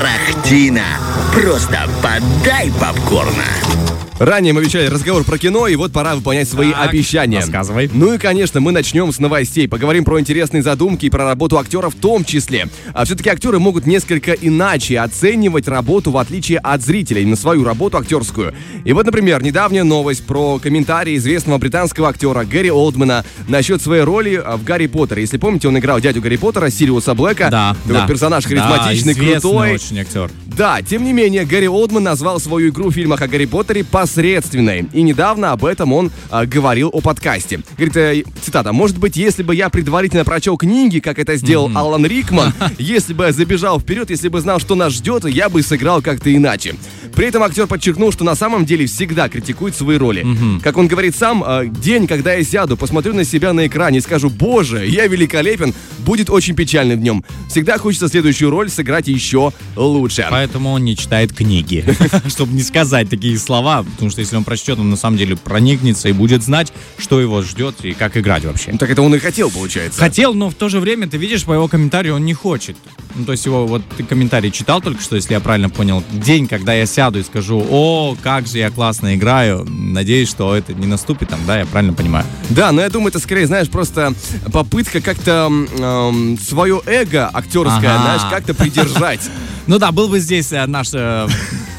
Тарахтина. Просто подай попкорна. Ранее мы обещали разговор про кино, и вот пора выполнять свои Так, обещания. рассказывай. Ну и, конечно, мы начнем с новостей. Поговорим про интересные задумки и про работу актера в том числе. А все-таки актеры могут несколько иначе оценивать работу, в отличие от зрителей, на свою работу актерскую. И вот, например, недавняя новость про комментарий известного британского актера Гэри Олдмана насчет своей роли а, в Гарри Поттере. Если помните, он играл дядю Гарри Поттера, Сириуса Блэка. Да, Такой да. персонаж харизматичный, да, крутой. очень актер. Да, тем не менее, Гэри Олдман назвал свою игру в фильмах о Гарри Поттере посредственной. И недавно об этом он а, говорил о подкасте. Говорит, э, цитата, «Может быть, если бы я предварительно прочел книги, как это сделал Алан Рикман, если бы я забежал вперед, если бы знал, что нас ждет, я бы сыграл как-то иначе». При этом актер подчеркнул, что на самом деле всегда критикует свои роли. Как он говорит сам, э, день, когда я сяду, посмотрю на себя на экране и скажу, боже, я великолепен, будет очень печальным в нем. Всегда хочется следующую роль сыграть еще лучше. Поэтому он не читает книги, чтобы не сказать такие слова, потому что если он прочтет, он на самом деле проникнется и будет знать, что его ждет и как играть вообще. Ну, так это он и хотел, получается. Хотел, но в то же время, ты видишь, по его комментарию он не хочет. Ну, то есть его, вот ты комментарий читал только что, если я правильно понял. День, когда я сяду и скажу, о, как же я классно играю, надеюсь, что это не наступит там, да, я правильно понимаю. Да, но я думаю, это скорее, знаешь, просто попытка как-то эм, свое эго актерское, Ага. знаешь, как-то придержать. Ну да, был бы здесь э, наш э,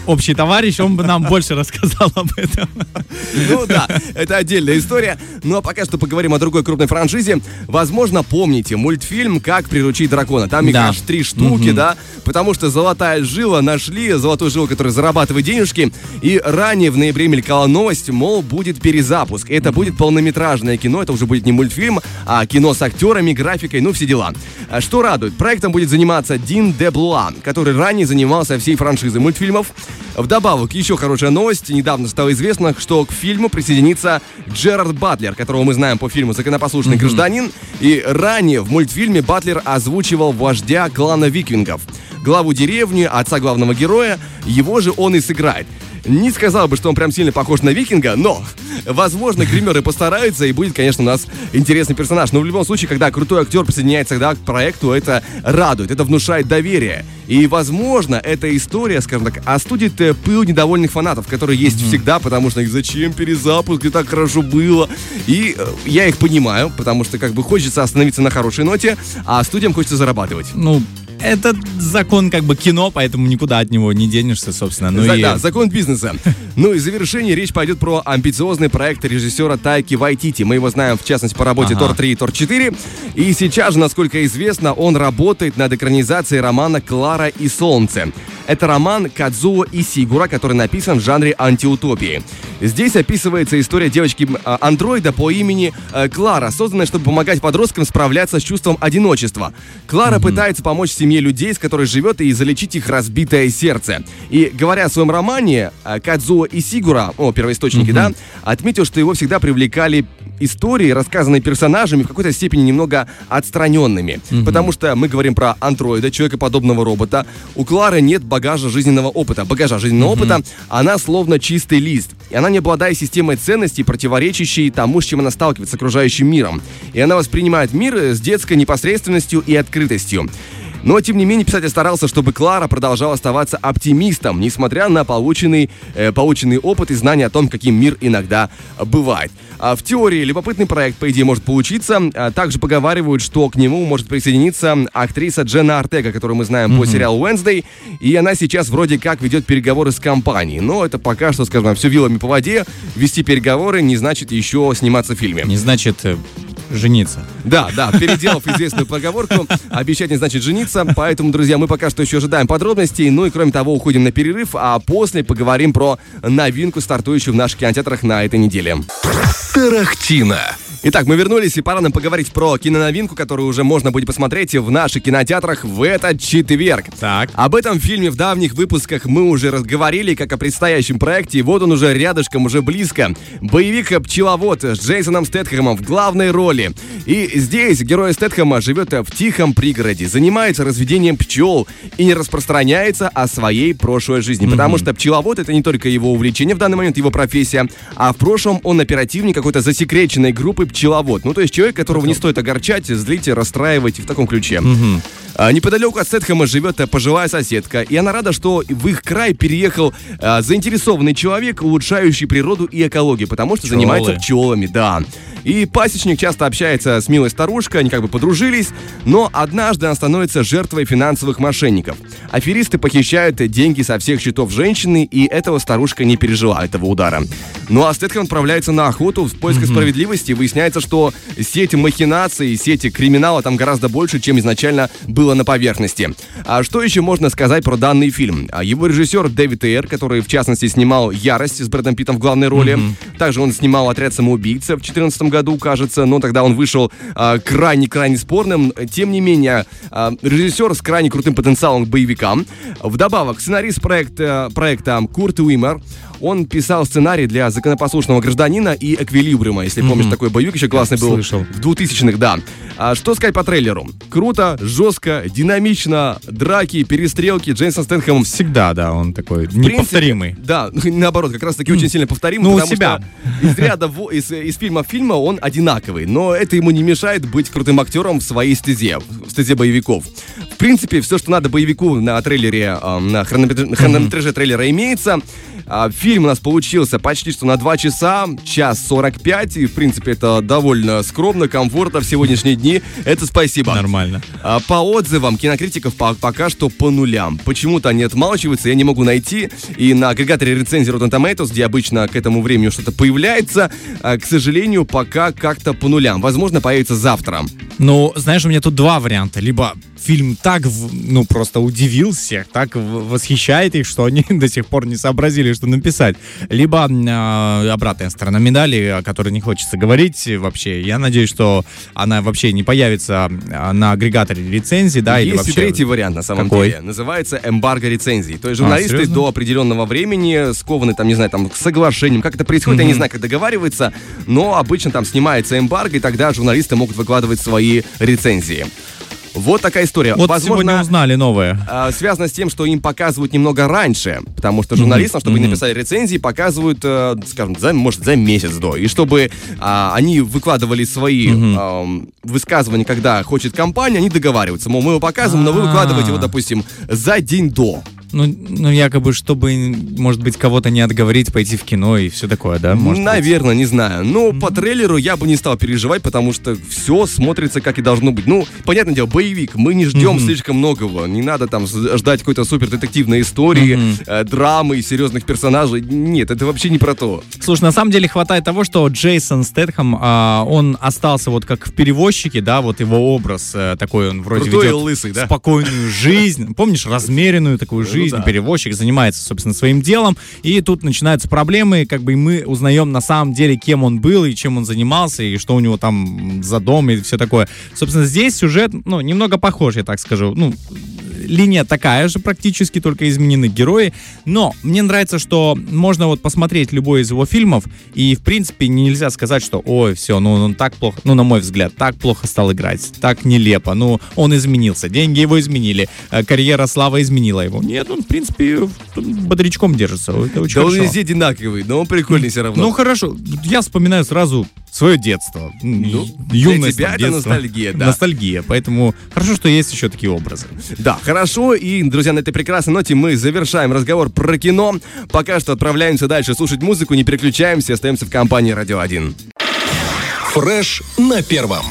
общий товарищ, он бы нам больше рассказал об этом. Ну да, это отдельная история. Ну а пока что поговорим о другой крупной франшизе. Возможно, помните мультфильм «Как приручить дракона». Там их Да. аж три штуки, да? Потому что «Золотая жила» нашли, золотую жилу, которая зарабатывает денежки. И ранее в ноябре мелькала новость, мол, будет перезапуск. Это будет полнометражное кино, это уже будет не мультфильм, а кино с актерами, графикой, ну все дела. А Что радует, проектом будет заниматься Дин де Блуа, который ранее занимался всей франшизой мультфильмов. Вдобавок, еще хорошая новость. Недавно стало известно, что к фильму присоединится Джерард Батлер, которого мы знаем по фильму «Законопослушный гражданин». И ранее в мультфильме Батлер озвучивал вождя клана викингов. Главу деревни, отца главного героя, его же он и сыграет. Не сказал бы, что он прям сильно похож на викинга, но, возможно, гримеры постараются, и будет, конечно, у нас интересный персонаж. Но в любом случае, когда крутой актер присоединяется да, к проекту, это радует, это внушает доверие. И, возможно, эта история, скажем так, остудит э, пыл недовольных фанатов, которые есть всегда, потому что их зачем перезапуск, и так хорошо было. И э, я их понимаю, потому что как бы хочется остановиться на хорошей ноте, а студиям хочется зарабатывать. Ну, это закон как бы кино, поэтому никуда от него не денешься, собственно. Ну За- и... Да, закон бизнеса. Ну и в завершении речь пойдет про амбициозный проект режиссера Тайки Вайтити. Мы его знаем, в частности, по работе Ага. Тор 3 и Тор 4. И сейчас же, насколько известно, он работает над экранизацией романа «Клара и солнце». Это роман Кадзуо Исигура, который написан в жанре антиутопии. Здесь описывается история девочки-андроида по имени э, Клара, созданная, чтобы помогать подросткам справляться с чувством одиночества. Клара пытается помочь семье людей, с которой живет, и залечить их разбитое сердце. И говоря о своем романе, э, Кадзуо Исигура, о, первоисточники, да, отметил, что его всегда привлекали истории, рассказанные персонажами, в какой-то степени немного отстраненными. Потому что мы говорим про андроида, человекоподобного робота. У Клары нет багажа жизненного опыта. Багажа жизненного опыта, она словно чистый лист. И она не обладает системой ценностей, противоречащей тому, с чем она сталкивается с окружающим миром. И она воспринимает мир э, с детской непосредственностью и открытостью. Но, тем не менее, писатель старался, чтобы Клара продолжала оставаться оптимистом, несмотря на полученный, э, полученный опыт и знания о том, каким мир иногда бывает. А в теории любопытный проект, по идее, может получиться. А также поговаривают, что к нему может присоединиться актриса Дженна Артега, которую мы знаем по сериалу Wednesday. И она сейчас вроде как ведет переговоры с компанией. Но это пока что, скажем, все вилами по воде. Вести переговоры не значит еще сниматься в фильме. Не значит э, жениться. Да, да, переделав известную поговорку, обещать не значит жениться. Поэтому, друзья, мы пока что еще ожидаем подробностей. Ну и кроме того, уходим на перерыв, а после поговорим про новинку, стартующую в наших кинотеатрах на этой неделе. Тарахтина. Итак, мы вернулись, и пора нам поговорить про киноновинку, которую уже можно будет посмотреть в наших кинотеатрах в этот четверг. Так. Об этом фильме в давних выпусках мы уже разговорили, как о предстоящем проекте, и вот он уже рядышком, уже близко. Боевик «Пчеловод» с Джейсоном Стэтхэмом в главной роли. И здесь герой Стэтхэма живет в тихом пригороде, занимается разведением пчел и не распространяется о своей прошлой жизни. Потому что пчеловод — это не только его увлечение в данный момент, его профессия, а в прошлом он оперативник какой-то засекреченной группы пчеловод. Ну, то есть человек, которого не стоит огорчать, злить, расстраивать в таком ключе. А, неподалеку от Сетхэма живет э, пожилая соседка, и она рада, что в их край переехал а, заинтересованный человек, улучшающий природу и экологию, потому что Пчелы. занимается пчелами, да. И пасечник часто общается с милой старушкой, они как бы подружились, но однажды она становится жертвой финансовых мошенников. Аферисты похищают деньги со всех счетов женщины, и этого старушка не пережила, этого удара. Ну а Стэтхэм отправляется на охоту в поисках справедливости. Выясняется, что сети махинаций, сети криминала там гораздо больше, чем изначально было на поверхности. А что еще можно сказать про данный фильм? А Его режиссер Дэвид Эйр, который в частности снимал «Ярость» с Брэдом Питтом в главной роли. Также он снимал «Отряд самоубийца» в 2014 году, кажется, но тогда он вышел а, крайне-крайне спорным. Тем не менее, а, режиссер с крайне крутым потенциалом к боевикам. Вдобавок, сценарист проекта, проекта Курт Уимер, он писал сценарий для законопослушного гражданина и эквилибриума. Если помнишь, такой боевик еще классный был. Слышал. В 2000-х, да. А что сказать по трейлеру? Круто, жестко, динамично, драки, перестрелки, Джейсон Стэнхэм Всегда, да, он такой в принципе, неповторимый. Да, наоборот, как раз таки очень сильно повторим. Ну, у себя. что из ряда из, из фильма в фильма он одинаковый, но это ему не мешает быть крутым актером в своей стезе, в стезе боевиков. В принципе, все, что надо боевику на трейлере, э, на хронометраже, трейлера имеется. А, Фильм у нас получился почти что на 2 часа, час 45, и, в принципе, это довольно скромно, комфортно в сегодняшние дни. Это спасибо. Нормально. А, По отзывам кинокритиков по- пока что по нулям. Почему-то они отмалчиваются, я не могу найти. И на агрегаторе рецензий Rotten Tomatoes, где обычно к этому времени что-то появляется, а, к сожалению, пока как-то по нулям. Возможно, появится завтра. Ну, знаешь, у меня тут два варианта. Либо фильм так, ну, просто удивил всех, так восхищает их, что они до сих пор не сообразили, что написать. Либо э, обратная сторона медали, о которой не хочется говорить вообще. Я надеюсь, что она вообще не появится а, на агрегаторе рецензий, да, или Есть вообще... и третий вариант, на самом Какой? деле. Называется эмбарго рецензий. То есть журналисты серьезно? до определенного времени скованы, там, не знаю, там, к соглашениям. Как это происходит, я не знаю, как договариваются, но обычно там снимается эмбарго, и тогда журналисты могут выкладывать свои рецензии. Вот такая история. Вот Возможно, сегодня узнали новое. а, связано с тем, что им показывают немного раньше, потому что журналистам, чтобы они написали рецензии, показывают, э, скажем, за, может, за месяц до. И чтобы а, они выкладывали свои ам, высказывания, когда хочет компания, они договариваются. Мол, мы его показываем, но вы выкладываете его, А. допустим, за день до. Ну, ну, якобы, чтобы, может быть, кого-то не отговорить пойти в кино и все такое, да? Может быть? Наверное, не знаю. Но по трейлеру я бы не стал переживать, потому что все смотрится как и должно быть. Ну, понятное дело, боевик. Мы не ждем слишком многого. Не надо там ждать какой-то супер детективной истории, э, драмы, серьезных персонажей. Нет, это вообще не про то. Слушай, на самом деле хватает того, что Джейсон Стэтхэм, а, он остался вот как в перевозчике, да, вот его образ э, такой, он вроде Крутой ведет лысый, да? спокойную жизнь, помнишь, размеренную такую жизнь, Ну да. перевозчик занимается, собственно, своим делом, и тут начинаются проблемы, как бы и мы узнаем на самом деле, кем он был и чем он занимался, и что у него там за дом и все такое. Собственно, здесь сюжет, ну, немного похож, я так скажу, ну, линия такая же практически, только изменены герои. Но мне нравится, что можно вот посмотреть любой из его фильмов, и в принципе нельзя сказать, что ой, все, ну он так плохо, ну на мой взгляд, так плохо стал играть, так нелепо, ну он изменился, деньги его изменили, э, карьера слава изменила его. Нет, он в принципе бодрячком держится, это очень Да он хорошо. везде одинаковый, но он прикольный все равно. Ну хорошо, я вспоминаю сразу свое детство, Ну, юность, для тебя там, это детство. ностальгия, да. Ностальгия, поэтому хорошо, что есть еще такие образы. Да, хорошо. И, друзья, на этой прекрасной ноте мы завершаем разговор про кино. Пока что отправляемся дальше слушать музыку, не переключаемся, остаемся в компании Радио 1. Фреш на первом.